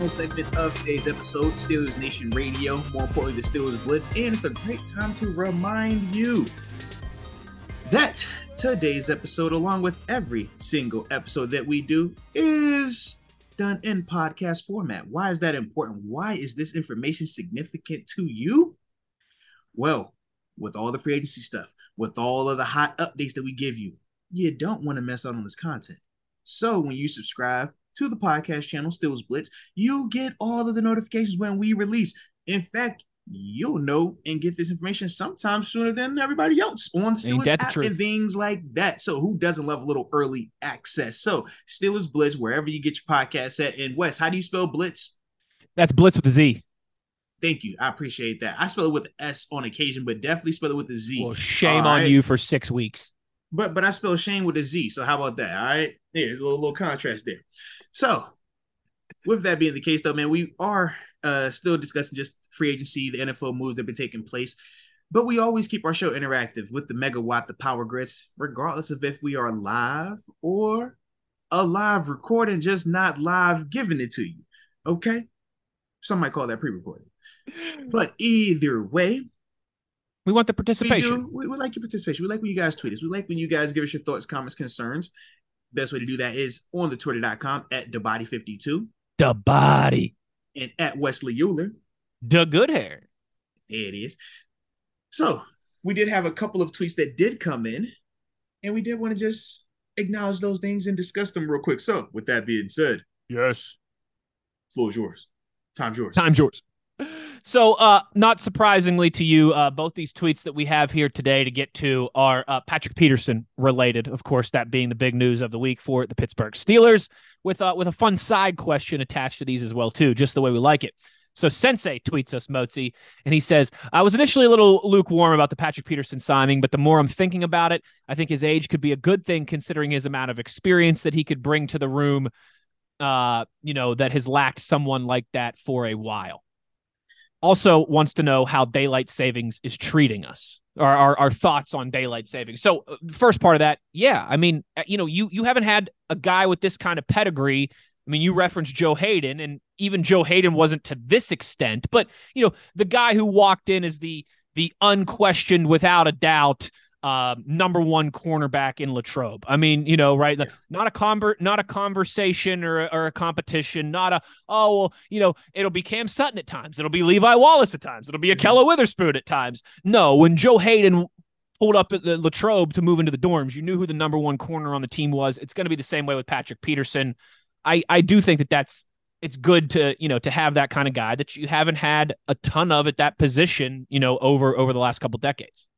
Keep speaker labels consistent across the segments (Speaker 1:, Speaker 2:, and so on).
Speaker 1: Final segment of today's episode, Steelers Nation Radio, more importantly, the Steelers Blitz. And it's a great time to remind you that today's episode, along with every single episode that we do, is done in podcast format. Why is that important? Why is this information significant to you? Well, with all the free agency stuff, with all of the hot updates that we give you, you don't want to mess out on this content. So when you subscribe to the podcast channel, Steelers Blitz, you get all of the notifications when we release. In fact, you'll know and get this information sometime sooner than everybody else on Steelers app and things like that. So who doesn't love a little early access? So Steelers Blitz, wherever you get your podcast at. And Wes, how do you spell Blitz?
Speaker 2: That's Blitz with a Z.
Speaker 1: Thank you. I appreciate that. I spell it with S on occasion, but definitely spell it with a Z.
Speaker 2: Well, shame
Speaker 1: All
Speaker 2: on
Speaker 1: right?
Speaker 2: you for six weeks.
Speaker 1: But but I spell shame with a Z. So how about that? All right. Yeah, there's a little, little contrast there. So with that being the case, though, man, we are uh still discussing just free agency, the NFL moves that have been taking place. But we always keep our show interactive with the megawatt, the power grids, regardless of if we are live or a live recording, just not live giving it to you. Okay. Some might call that pre-recorded. But either way,
Speaker 2: We want the
Speaker 1: we
Speaker 2: participation.
Speaker 1: do. We, we like your participation. We like when you guys tweet us. We like when you guys give us your thoughts, comments, concerns. Best way to do that is on the twitter.com at thebody52
Speaker 2: The body.
Speaker 1: and at Wesley Euler.
Speaker 2: The good hair.
Speaker 1: There it is. So we did have a couple of tweets that did come in, and we did want to just acknowledge those things and discuss them real quick. So with that being said,
Speaker 2: Yes.
Speaker 1: floor is yours. Time's yours.
Speaker 2: Time's yours. So, uh, not surprisingly to you, uh, both these tweets that we have here today to get to are uh, Patrick Peterson related. Of course, that being the big news of the week for the Pittsburgh Steelers, with uh, with a fun side question attached to these as well too, just the way we like it. So Sensei tweets us Mozi, and he says, "I was initially a little lukewarm about the Patrick Peterson signing, but the more I'm thinking about it, I think his age could be a good thing considering his amount of experience that he could bring to the room. Uh, you know that has lacked someone like that for a while." Also wants to know how daylight savings is treating us or our, our thoughts on daylight savings. So uh, first part of that yeah i mean uh, you know you you haven't had a guy with this kind of pedigree. I mean you referenced joe haden and even joe haden wasn't to this extent but you know the guy who walked in as the the unquestioned without a doubt uh, number one cornerback in Latrobe. I mean, you know, right? Like, Not a convert, not a conversation or, or a competition. Not a oh, well, you know, it'll be Cam Sutton at times. It'll be Levi Wallace at times. It'll be Ahkello Witherspoon at times. No, when Joe Haden pulled up at the Latrobe to move into the dorms, you knew who the number one corner on the team was. It's going to be the same way with Patrick Peterson. I I do think that that's it's good to you know to have that kind of guy that you haven't had a ton of at that position you know over over the last couple decades.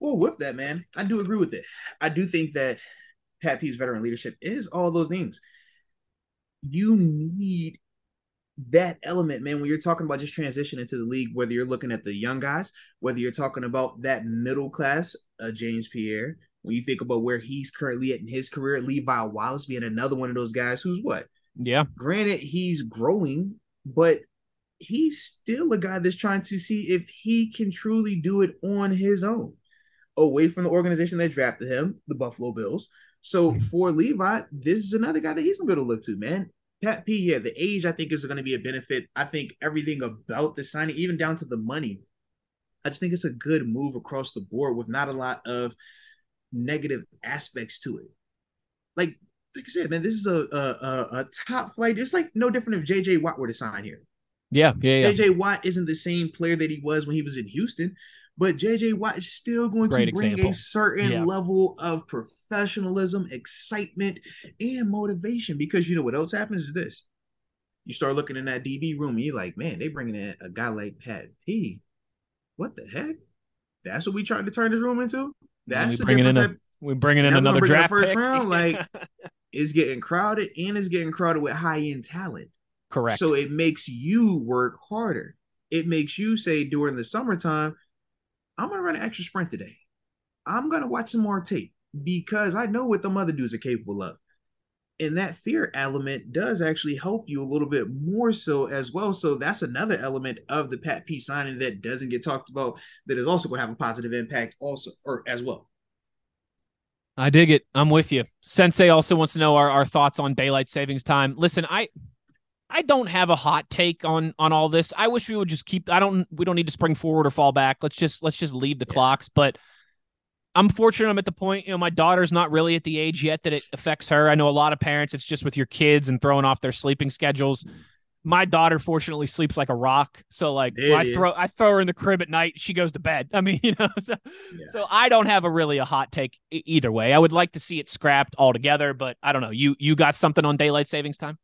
Speaker 1: Well, with that, man, I do agree with it. I do think that Pat P's veteran leadership is all those things. You need that element, man, when you're talking about just transition into the league, whether you're looking at the young guys, whether you're talking about that middle class, uh, James Pierre, when you think about where he's currently at in his career, Levi Wallace being another one of those guys who's what?
Speaker 2: Yeah,
Speaker 1: Granted, he's growing, but he's still a guy that's trying to see if he can truly do it on his own, away from the organization that drafted him, the Buffalo Bills. So hmm. for Levi, this is another guy that he's gonna be able to look to, man. Pat P, yeah, the age I think is going to be a benefit. I think everything about the signing, even down to the money, I just think it's a good move across the board with not a lot of negative aspects to it. Like, like I said, man, this is a a, a top flight. It's like no different if JJ Watt were to sign here.
Speaker 2: Yeah, yeah,
Speaker 1: yeah. JJ Watt isn't the same player that he was when he was in Houston, but JJ Watt is still going Great to bring example. a certain yeah. level of professionalism, excitement, and motivation. Because you know what else happens is this: you start looking in that DB room, and you're like, man, they bringing in a guy like Pat P. What the heck? That's what we trying to turn this room into. That's
Speaker 2: we bringing in a, we bringing in another draft
Speaker 1: first
Speaker 2: pick.
Speaker 1: round. Like it's getting crowded, and it's getting crowded with high end talent.
Speaker 2: Correct.
Speaker 1: So it makes you work harder. It makes you say during the summertime, I'm gonna run an extra sprint today. I'm gonna watch some more tape because I know what the other dudes are capable of. And that fear element does actually help you a little bit more so as well. So that's another element of the Pat P signing that doesn't get talked about that is also to have a positive impact also or as well.
Speaker 2: I dig it. I'm with you. Sensei also wants to know our, our thoughts on daylight savings time. Listen, I I don't have a hot take on on all this. I wish we would just keep I don't we don't need to spring forward or fall back. Let's just let's just leave the yeah. clocks, but I'm fortunate I'm at the point, you know, my daughter's not really at the age yet that it affects her. I know a lot of parents, it's just with your kids and throwing off their sleeping schedules. My daughter fortunately sleeps like a rock. So like I throw I throw her in the crib at night, she goes to bed. I mean, you know, so, yeah. so I don't have a really a hot take either way. I would like to see it scrapped altogether, but I don't know. You you got something on daylight savings time?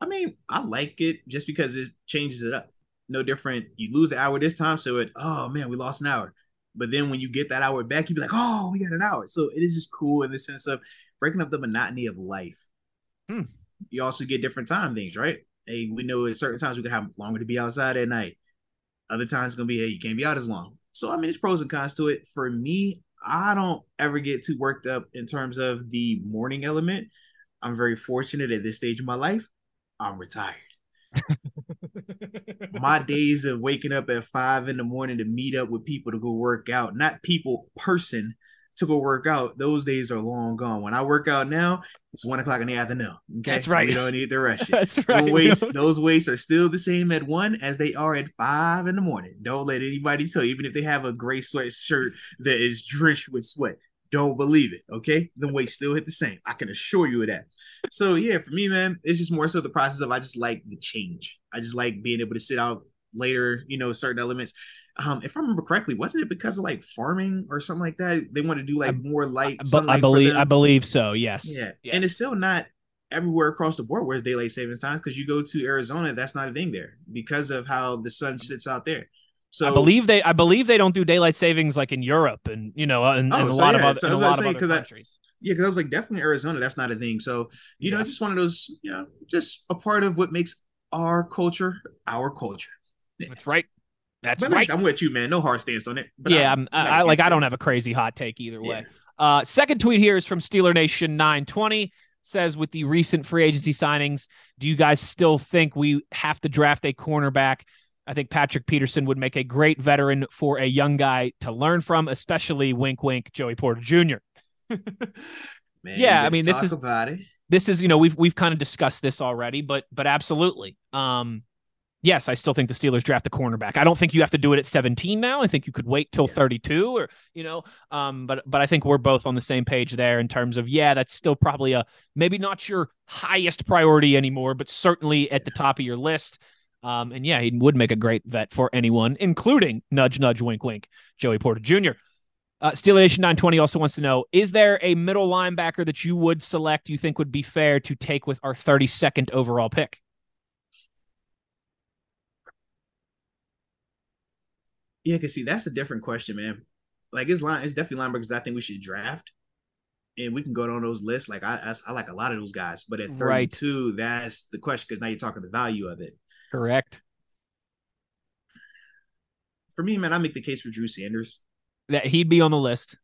Speaker 1: I mean, I like it just because it changes it up. No different. You lose the hour this time, so it oh man, we lost an hour but then when you get that hour back, you'd be like, oh, we got an hour. So it is just cool in the sense of breaking up the monotony of life. Hmm. You also get different time things, right? Hey, we know at certain times we can have longer to be outside at night. Other times it's gonna be, hey, you can't be out as long. So I mean, there's pros and cons to it. For me, I don't ever get too worked up in terms of the morning element. I'm very fortunate at this stage of my life. I'm retired. my days of waking up at five in the morning to meet up with people to go work out, not people, person to go work out, those days are long gone. When I work out now, it's one o'clock in the afternoon. Okay?
Speaker 2: That's right.
Speaker 1: You don't need the rush.
Speaker 2: That's right.
Speaker 1: Those weights, those weights are still the same at one as they are at five in the morning. Don't let anybody tell you, even if they have a gray sweatshirt that is drenched with sweat. Don't believe it. Okay. The weights still hit the same. I can assure you of that so yeah, for me, man, it's just more so the process of I just like the change. I just like being able to sit out later, you know, certain elements. Um, if I remember correctly, wasn't it because of like farming or something like that? They want to do like more light.
Speaker 2: But I believe I believe so. Yes.
Speaker 1: Yeah,
Speaker 2: yes.
Speaker 1: and it's still not everywhere across the board where's daylight savings times because you go to Arizona, that's not a thing there because of how the sun sits out there. So
Speaker 2: I believe they I believe they don't do daylight savings like in Europe and you know and, oh, and a so lot yeah. of other, so a lot of other countries.
Speaker 1: I, yeah, because I was like definitely Arizona, that's not a thing. So you yeah. know, just one of those, you know, just a part of what makes our culture our culture.
Speaker 2: That's right. That's
Speaker 1: but
Speaker 2: right.
Speaker 1: I'm with you, man. No hard stance on it.
Speaker 2: But yeah, I'm, I'm I, like I don't have a crazy hot take either way. Yeah. Uh, second tweet here is from Steeler Nation 920 says with the recent free agency signings, do you guys still think we have to draft a cornerback? I think Patrick Peterson would make a great veteran for a young guy to learn from, especially wink wink Joey Porter Jr.
Speaker 1: Man, yeah, I mean this is.
Speaker 2: This is you know we've we've kind of discussed this already, but but absolutely. Um, yes, I still think the Steelers draft a cornerback. I don't think you have to do it at 17 now. I think you could wait till yeah. 32 or you know, um, but but I think we're both on the same page there in terms of yeah, that's still probably a maybe not your highest priority anymore, but certainly at the top of your list. Um, and yeah, he would make a great vet for anyone, including nudge nudge wink wink Joey Porter Jr. Uh, Steeler Nation 920 also wants to know Is there a middle linebacker that you would select you think would be fair to take with our 32nd overall pick?
Speaker 1: Yeah, because see, that's a different question, man. Like, it's line, it's definitely linebackers I think we should draft, and we can go down those lists. Like, I, I, I like a lot of those guys, but at 32, right. that's the question because now you're talking the value of it.
Speaker 2: Correct.
Speaker 1: For me, man, I make the case for Drew Sanders
Speaker 2: that he'd be on the list.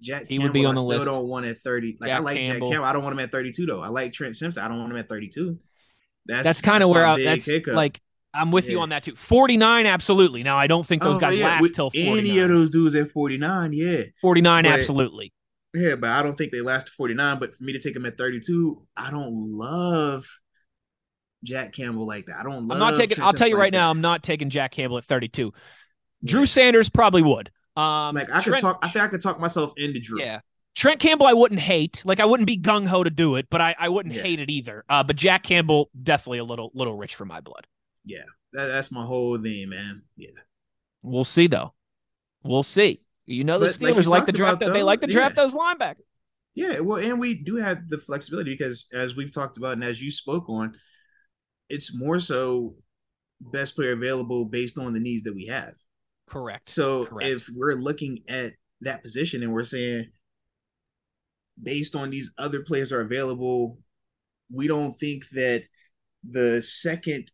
Speaker 1: Jack he Campbell, would be on the I list. don't want at 30. Like Jack I like Campbell. Jack Campbell. I don't want him at 32 though. I like Trent Simpson. I don't want him at 32.
Speaker 2: That's that's kind of where I, that's hiccup. like I'm with yeah. you on that too. 49, absolutely. Now I don't think those oh, guys yeah. last With till 49.
Speaker 1: Any of those dudes at 49, yeah.
Speaker 2: 49, but, absolutely.
Speaker 1: Yeah, but I don't think they last to 49. But for me to take him at 32, I don't love Jack Campbell like that. I don't.
Speaker 2: I'm not taking. I'll tell you
Speaker 1: like
Speaker 2: right now. I'm not taking Jack Campbell at 32.
Speaker 1: Yeah.
Speaker 2: Drew Sanders probably would. Um,
Speaker 1: Like I could talk. I think I could talk myself into Drew.
Speaker 2: Yeah. Trent Campbell, I wouldn't hate. Like I wouldn't be gung ho to do it, but I, I wouldn't
Speaker 1: Yeah.
Speaker 2: hate it either. Uh, but Jack Campbell definitely a little little rich for my blood.
Speaker 1: Yeah, that, that's my whole thing, man. Yeah.
Speaker 2: We'll see though. We'll see. You know the
Speaker 1: But
Speaker 2: Steelers like, to
Speaker 1: talked
Speaker 2: draft.
Speaker 1: about,
Speaker 2: they like to draft
Speaker 1: yeah.
Speaker 2: those linebackers.
Speaker 1: Yeah, well, and we do have the flexibility because as we've talked about and as you spoke on, it's more so best player available based on the needs that we have.
Speaker 2: Correct.
Speaker 1: So
Speaker 2: Correct.
Speaker 1: if we're looking at that position and we're saying based on these other players are available, we don't think that the second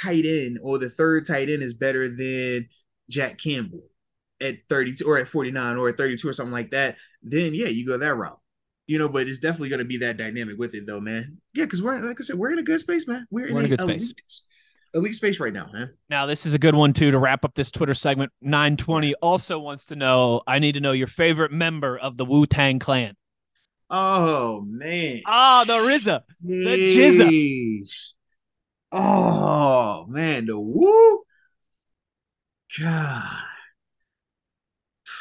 Speaker 1: tight end or the third tight end is better than Jack Campbell at 32 or at 49 or at 32 or something like that, then yeah, you go that route. You know, but it's definitely going to be that dynamic with it though, man. Yeah, because we're like I said, we're in a good space, man. We're,
Speaker 2: We're in a good
Speaker 1: elite,
Speaker 2: space.
Speaker 1: elite space right now, man.
Speaker 2: Now, this is a good one too to wrap up this Twitter segment. 920 also wants to know. I need to know your favorite member of the Wu Tang Clan.
Speaker 1: Oh man.
Speaker 2: Ah, the RZA. the GZA.
Speaker 1: Jeez. Oh man, the woo. God.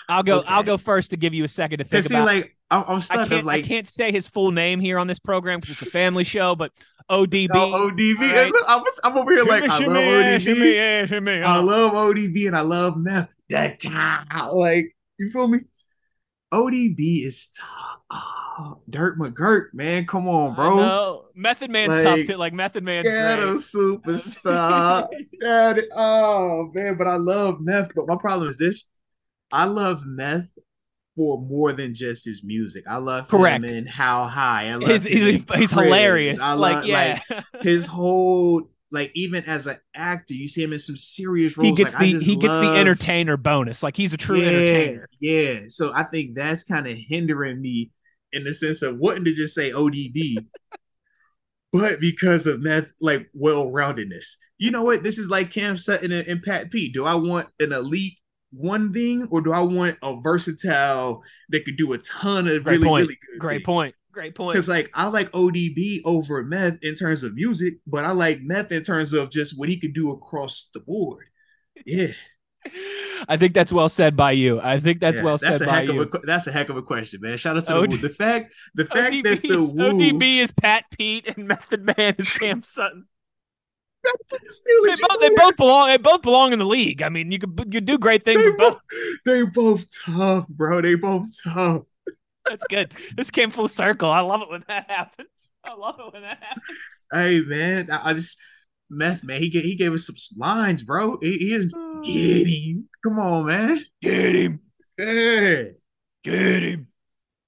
Speaker 2: I'll go.
Speaker 1: Okay.
Speaker 2: I'll go first to give you a second to think
Speaker 1: see,
Speaker 2: about.
Speaker 1: like I'm, I'm
Speaker 2: I
Speaker 1: stuck.
Speaker 2: can't.
Speaker 1: like
Speaker 2: I can't say his full name here on this program because it's a family show. But ODB.
Speaker 1: oh, ODB.
Speaker 2: Right.
Speaker 1: look, I'm, I'm over here like I love
Speaker 2: Shimmy, yeah, shimmy,
Speaker 1: ODB.
Speaker 2: yeah, shimmy,
Speaker 1: I
Speaker 2: uh.
Speaker 1: love ODB and I love meth. That guy, like you feel me? ODB is tough. Oh, Dirt McGirt, man, come on, bro.
Speaker 2: know. Method Man's
Speaker 1: Like,
Speaker 2: tough too. Like Method Man's
Speaker 1: Ghetto
Speaker 2: great.
Speaker 1: superstar. That, oh man, but I love meth. But my problem is this: I love meth for more than just his music. I love
Speaker 2: Correct.
Speaker 1: him and how high. I love
Speaker 2: He's, he's, he's hilarious.
Speaker 1: I
Speaker 2: like
Speaker 1: love-
Speaker 2: yeah,
Speaker 1: his whole like even as an actor, you see him in some serious roles.
Speaker 2: he gets
Speaker 1: Like, I
Speaker 2: the
Speaker 1: just
Speaker 2: he gets the entertainer bonus. Like he's a true
Speaker 1: yeah,
Speaker 2: entertainer.
Speaker 1: Yeah. So I think that's kind of hindering me in the sense of wanting to just say ODB, but because of meth, like well roundedness. You know what? This is like Cam Sutton and, and Pat P. Do I want an elite one thing or do I want a versatile that could do a ton of
Speaker 2: Great
Speaker 1: really,
Speaker 2: point.
Speaker 1: really good
Speaker 2: Great point. Great point.
Speaker 1: Because like I like ODB over meth in terms of music, but I like meth in terms of just what he could do across the board. Yeah.
Speaker 2: I think that's well said by you. I think that's
Speaker 1: Yeah,
Speaker 2: well
Speaker 1: that's
Speaker 2: said
Speaker 1: a
Speaker 2: by
Speaker 1: heck of
Speaker 2: you.
Speaker 1: a that's a heck of a question, man. Shout out to
Speaker 2: OD
Speaker 1: the, woo. the fact the fact
Speaker 2: ODB,
Speaker 1: that the
Speaker 2: is,
Speaker 1: woo
Speaker 2: ODB is Pat Pete and Method Man is Cam Sutton.
Speaker 1: Steelers,
Speaker 2: They both, they both belong. They both belong in the league. I mean, you could you do great things
Speaker 1: they
Speaker 2: with both.
Speaker 1: both, they both tough, bro. They both tough.
Speaker 2: That's good. This came full circle. I love it when that happens. I love it when that happens.
Speaker 1: Hey man, I, I just meth man. He gave he gave us some lines, bro. He, he didn't get him. Come on, man.
Speaker 2: Get him.
Speaker 1: Yeah.
Speaker 2: Get him.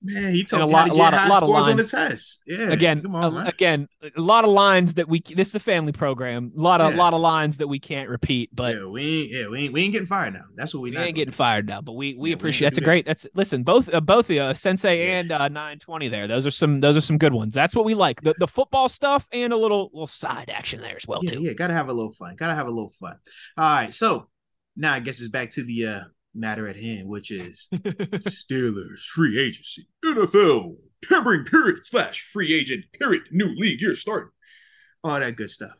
Speaker 1: Man, he told
Speaker 2: a lot- a lot of- lot of
Speaker 1: scores on the
Speaker 2: lines.
Speaker 1: test. Yeah.
Speaker 2: Again,
Speaker 1: come
Speaker 2: a- again, a lot of lines that we. This is a family program. A lot of
Speaker 1: Yeah.
Speaker 2: lot of lines that we can't repeat. But
Speaker 1: yeah, we ain't yeah, we ain't we ain't getting fired now. That's what we,
Speaker 2: we ain't
Speaker 1: doing.
Speaker 2: getting fired now. But we we
Speaker 1: Yeah, we
Speaker 2: appreciate. That's a great. That's listen. Both uh, both uh, Sensei and uh, 920 there. Those are some. Those are some good ones. That's what we like. The the football stuff and a little little side action there as well
Speaker 1: yeah,
Speaker 2: too.
Speaker 1: yeah, gotta have a little fun. Gotta have a little fun. All right, so now I guess it's back to the uh matter at hand, which is Steelers free agency, NFL tampering period slash free agent period, new league year starting, all that good stuff.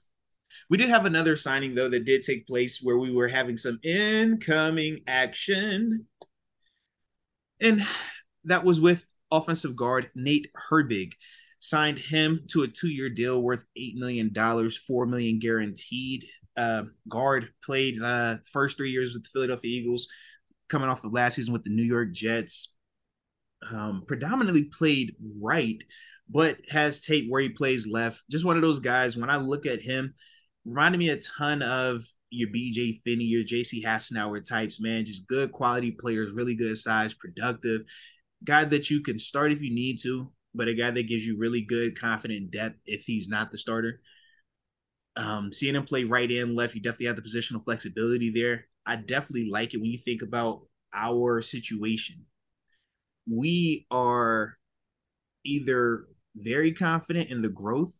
Speaker 1: We did have another signing though that did take place where we were having some incoming action, and that was with offensive guard Nate Herbig. Signed him to a two-year deal worth eight million dollars, four million guaranteed. Uh, guard played uh, first three years with the Philadelphia Eagles, coming off of last season with the New York Jets. Um, predominantly played right, but has tape where he plays left. Just one of those guys. When I look at him, reminded me a ton of your BJ Finney, your JC Hassenauer types, man. Just good quality players, really good size, productive guy that you can start if you need to, but a guy that gives you really good, confident depth if he's not the starter. Um, seeing him play right and left, you definitely have the positional flexibility there. I definitely like it when you think about our situation. We are either very confident in the growth,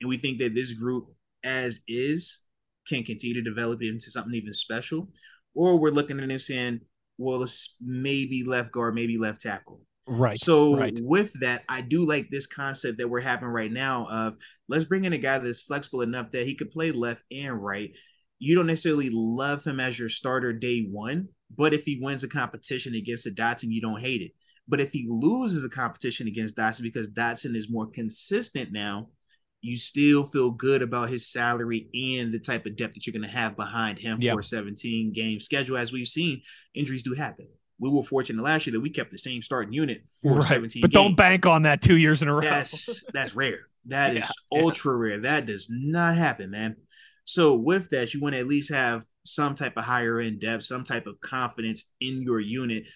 Speaker 1: and we think that this group, as is, can continue to develop into something even special, or we're looking at it and saying, well, it's maybe left guard, maybe left tackle.
Speaker 2: Right.
Speaker 1: So
Speaker 2: right.
Speaker 1: with that, I do like this concept that we're having right now of let's bring in a guy that's flexible enough that he could play left and right. You don't necessarily love him as your starter day one, but if he wins a competition against a Dotson, you don't hate it. But if he loses a competition against Dotson because Dotson is more consistent now, you still feel good about his salary and the type of depth that you're going to have behind him
Speaker 2: Yep.
Speaker 1: for a 17 game schedule. As we've seen, injuries do happen. We were fortunate last year that we kept the same starting unit for
Speaker 2: Right.
Speaker 1: 17
Speaker 2: But
Speaker 1: games.
Speaker 2: don't bank on that two years in a row.
Speaker 1: That's that's rare. That is
Speaker 2: Yeah, yeah.
Speaker 1: ultra rare. That does not happen, man. So with that, you want to at least have some type of higher end depth, some type of confidence in your unit.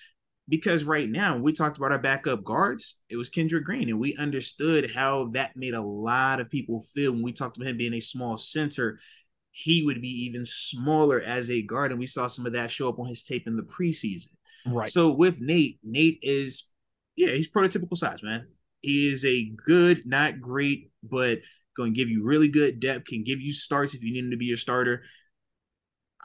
Speaker 1: Because right now, we talked about our backup guards. It was Kendrick Green, and we understood how that made a lot of people feel when we talked about him being a small center. He would be even smaller as a guard, and we saw some of that show up on his tape in the preseason.
Speaker 2: right.
Speaker 1: So with Nate, Nate is yeah, he's prototypical size, man. He is a good, not great, but going to give you really good depth, can give you starts if you need him to be your starter.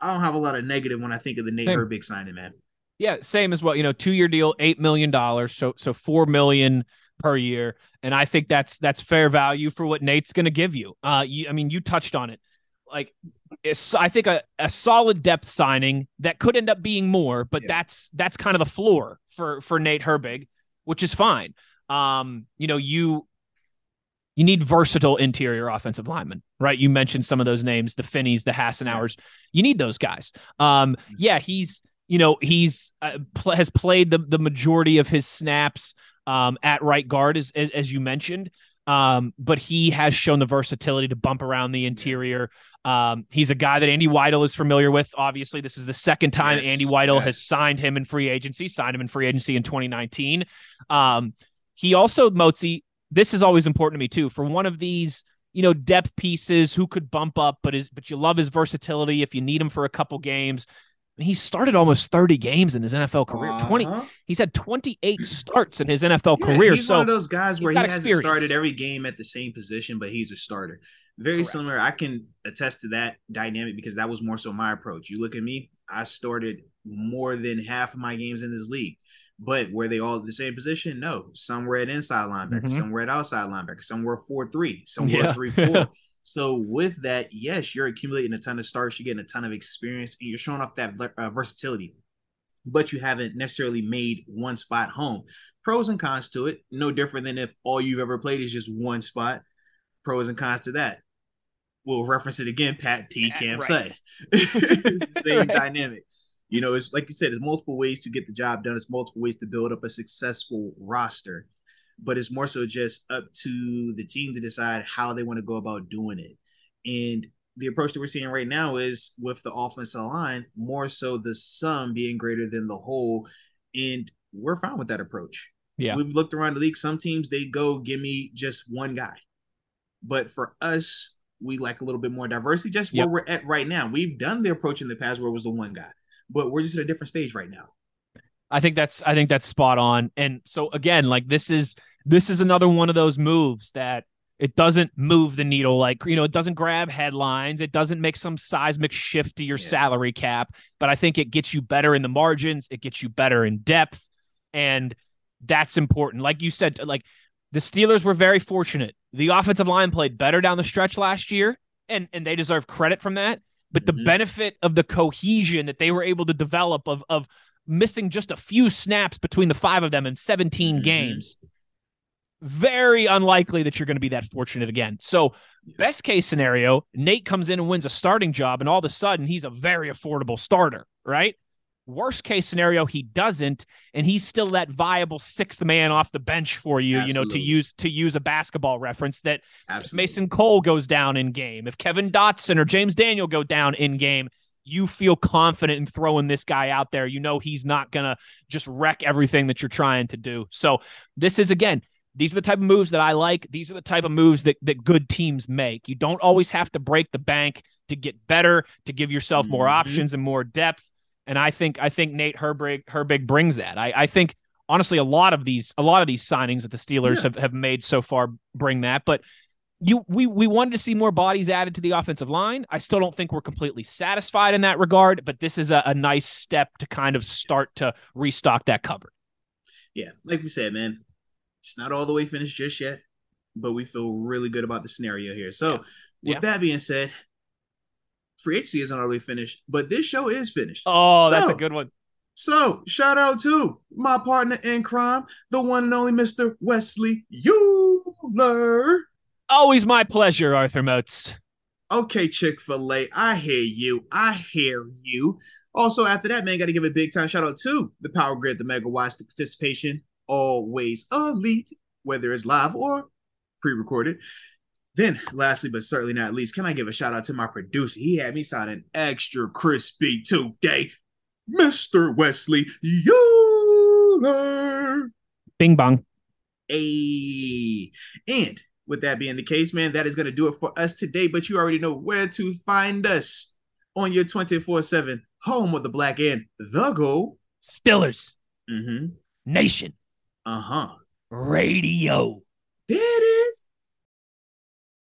Speaker 1: I don't have a lot of negative when I think of the Nate
Speaker 2: Same.
Speaker 1: Herbig signing, man.
Speaker 2: Yeah, same as well. You know, two year deal, eight million dollars, so so four million per year, and I think that's that's fair value for what Nate's going to give you. Uh, you, I mean, you touched on it. Like, I think a, a solid depth signing that could end up being more, but
Speaker 1: Yeah.
Speaker 2: that's that's kind of the floor for for Nate Herbig, which is fine. Um, you know, you you need versatile interior offensive linemen, right? You mentioned some of those names, the Finneys, the Hassenauers. You need those guys. Um, yeah, he's you know he's uh, pl- has played the the majority of his snaps um, at right guard as as, as you mentioned. Um, but he has shown the versatility to bump around the interior. Um, he's a guy that Andy Weidel is familiar with. Obviously, this is the second time
Speaker 1: Yes,
Speaker 2: Andy Weidel
Speaker 1: yes.
Speaker 2: has signed him in free agency, signed him in free agency in 2019. Um, he also, Motzi, this is always important to me too. For one of these, you know, depth pieces who could bump up, but is but you love his versatility if you need him for a couple games. He started almost 30 games in his NFL career. 20
Speaker 1: Uh-huh.
Speaker 2: he's had 28 starts in his NFL
Speaker 1: Yeah,
Speaker 2: career.
Speaker 1: He's
Speaker 2: so
Speaker 1: one of those guys where he hasn't
Speaker 2: experience.
Speaker 1: started every game at the same position, but he's a starter. Very
Speaker 2: Correct.
Speaker 1: similar. I can attest to that dynamic because that was more so my approach. You look at me, I started more than half of my games in this league. But were they all at the same position? No. Some were at inside linebacker,
Speaker 2: Mhm.
Speaker 1: some were at outside linebacker, some were 4 3, some were
Speaker 2: Yeah.
Speaker 1: 3 4. So with that, yes, you're accumulating a ton of starts, you're getting a ton of experience, and you're showing off that uh, versatility. But you haven't necessarily made one spot home. Pros and cons to it, no different than if all you've ever played is just one spot. Pros and cons to that. We'll reference it again. Pat P. Cam
Speaker 2: right.
Speaker 1: say it's the same
Speaker 2: Right.
Speaker 1: dynamic. You know, it's like you said, there's multiple ways to get the job done. It's multiple ways to build up a successful roster, but it's more so just up to the team to decide how they want to go about doing it. And the approach that we're seeing right now is with the offensive line, more so the sum being greater than the whole. And we're fine with that approach.
Speaker 2: Yeah.
Speaker 1: We've looked around the league. Some teams they go, give me just one guy. But for us, we like a little bit more diversity, just
Speaker 2: Yep.
Speaker 1: where we're at right now. We've done the approach in the past where it was the one guy, but we're just at a different stage right now.
Speaker 2: I think that's I think that's spot on. And so again, like this is this is another one of those moves that it doesn't move the needle. Like you know it doesn't grab headlines. It doesn't make some seismic shift to your
Speaker 1: Yeah.
Speaker 2: salary cap but i think it gets you better in the margins. It gets you better in depth. And that's important. Like you said like the steelers were very fortunate. The offensive line played better down the stretch last year and and they deserve credit from that but the
Speaker 1: Mhm.
Speaker 2: benefit of the cohesion that they were able to develop of of missing just a few snaps between the five of them in 17
Speaker 1: Mhm.
Speaker 2: games very unlikely that you're going to be that fortunate again. So, best case scenario, Nate comes in and wins a starting job, and all of a sudden he's a very affordable starter, right? Worst case scenario, he doesn't, and he's still that viable sixth man off the bench for you. You know, to use to use a basketball reference that
Speaker 1: Absolutely.
Speaker 2: Mason Cole goes down in game, if Kevin Dotson or James Daniel go down in game, you feel confident in throwing this guy out there. You know he's not gonna just wreck everything that you're trying to do. So this is again, these are the type of moves that I like. These are the type of moves that that good teams make. You don't always have to break the bank to get better, to give yourself more
Speaker 1: Mhm.
Speaker 2: options and more depth. And I think I think Nate Herbig Herbig brings that. I, I think honestly a lot of these a lot of these signings that the Steelers
Speaker 1: Yeah.
Speaker 2: have, have made so far bring that. But you we we wanted to see more bodies added to the offensive line. I still don't think we're completely satisfied in that regard, but this is a, a nice step to kind of start to restock that cupboard.
Speaker 1: yeah, like we said, man, it's not all the way finished just yet, but we feel really good about the scenario here. So,
Speaker 2: Yeah.
Speaker 1: with
Speaker 2: Yeah.
Speaker 1: that being said, free agency isn't already finished, but this show is finished.
Speaker 2: Oh, that's
Speaker 1: So-
Speaker 2: a good one.
Speaker 1: So, shout out to my partner in crime, the one and only Mr. Wesley Euler.
Speaker 2: Always my pleasure, Arthur Moats.
Speaker 1: Okay, Chick fil A, I hear you. I hear you. Also, after that, man, got to give a big time shout out to the Power Grid, the Megawatts, the participation, always elite, whether it's live or pre recorded. Then, lastly, but certainly not least, can I give a shout out to my producer? He had me sounding extra crispy today, Mr. Wesley Euler.
Speaker 2: Bing bong.
Speaker 1: A and with that being the case, man, that is going to do it for us today. But you already know where to find us on your 24 7 home of the black and the gold.
Speaker 2: Stillers.
Speaker 1: Mm-hmm.
Speaker 2: Nation.
Speaker 1: Uh huh.
Speaker 2: Radio.
Speaker 1: There it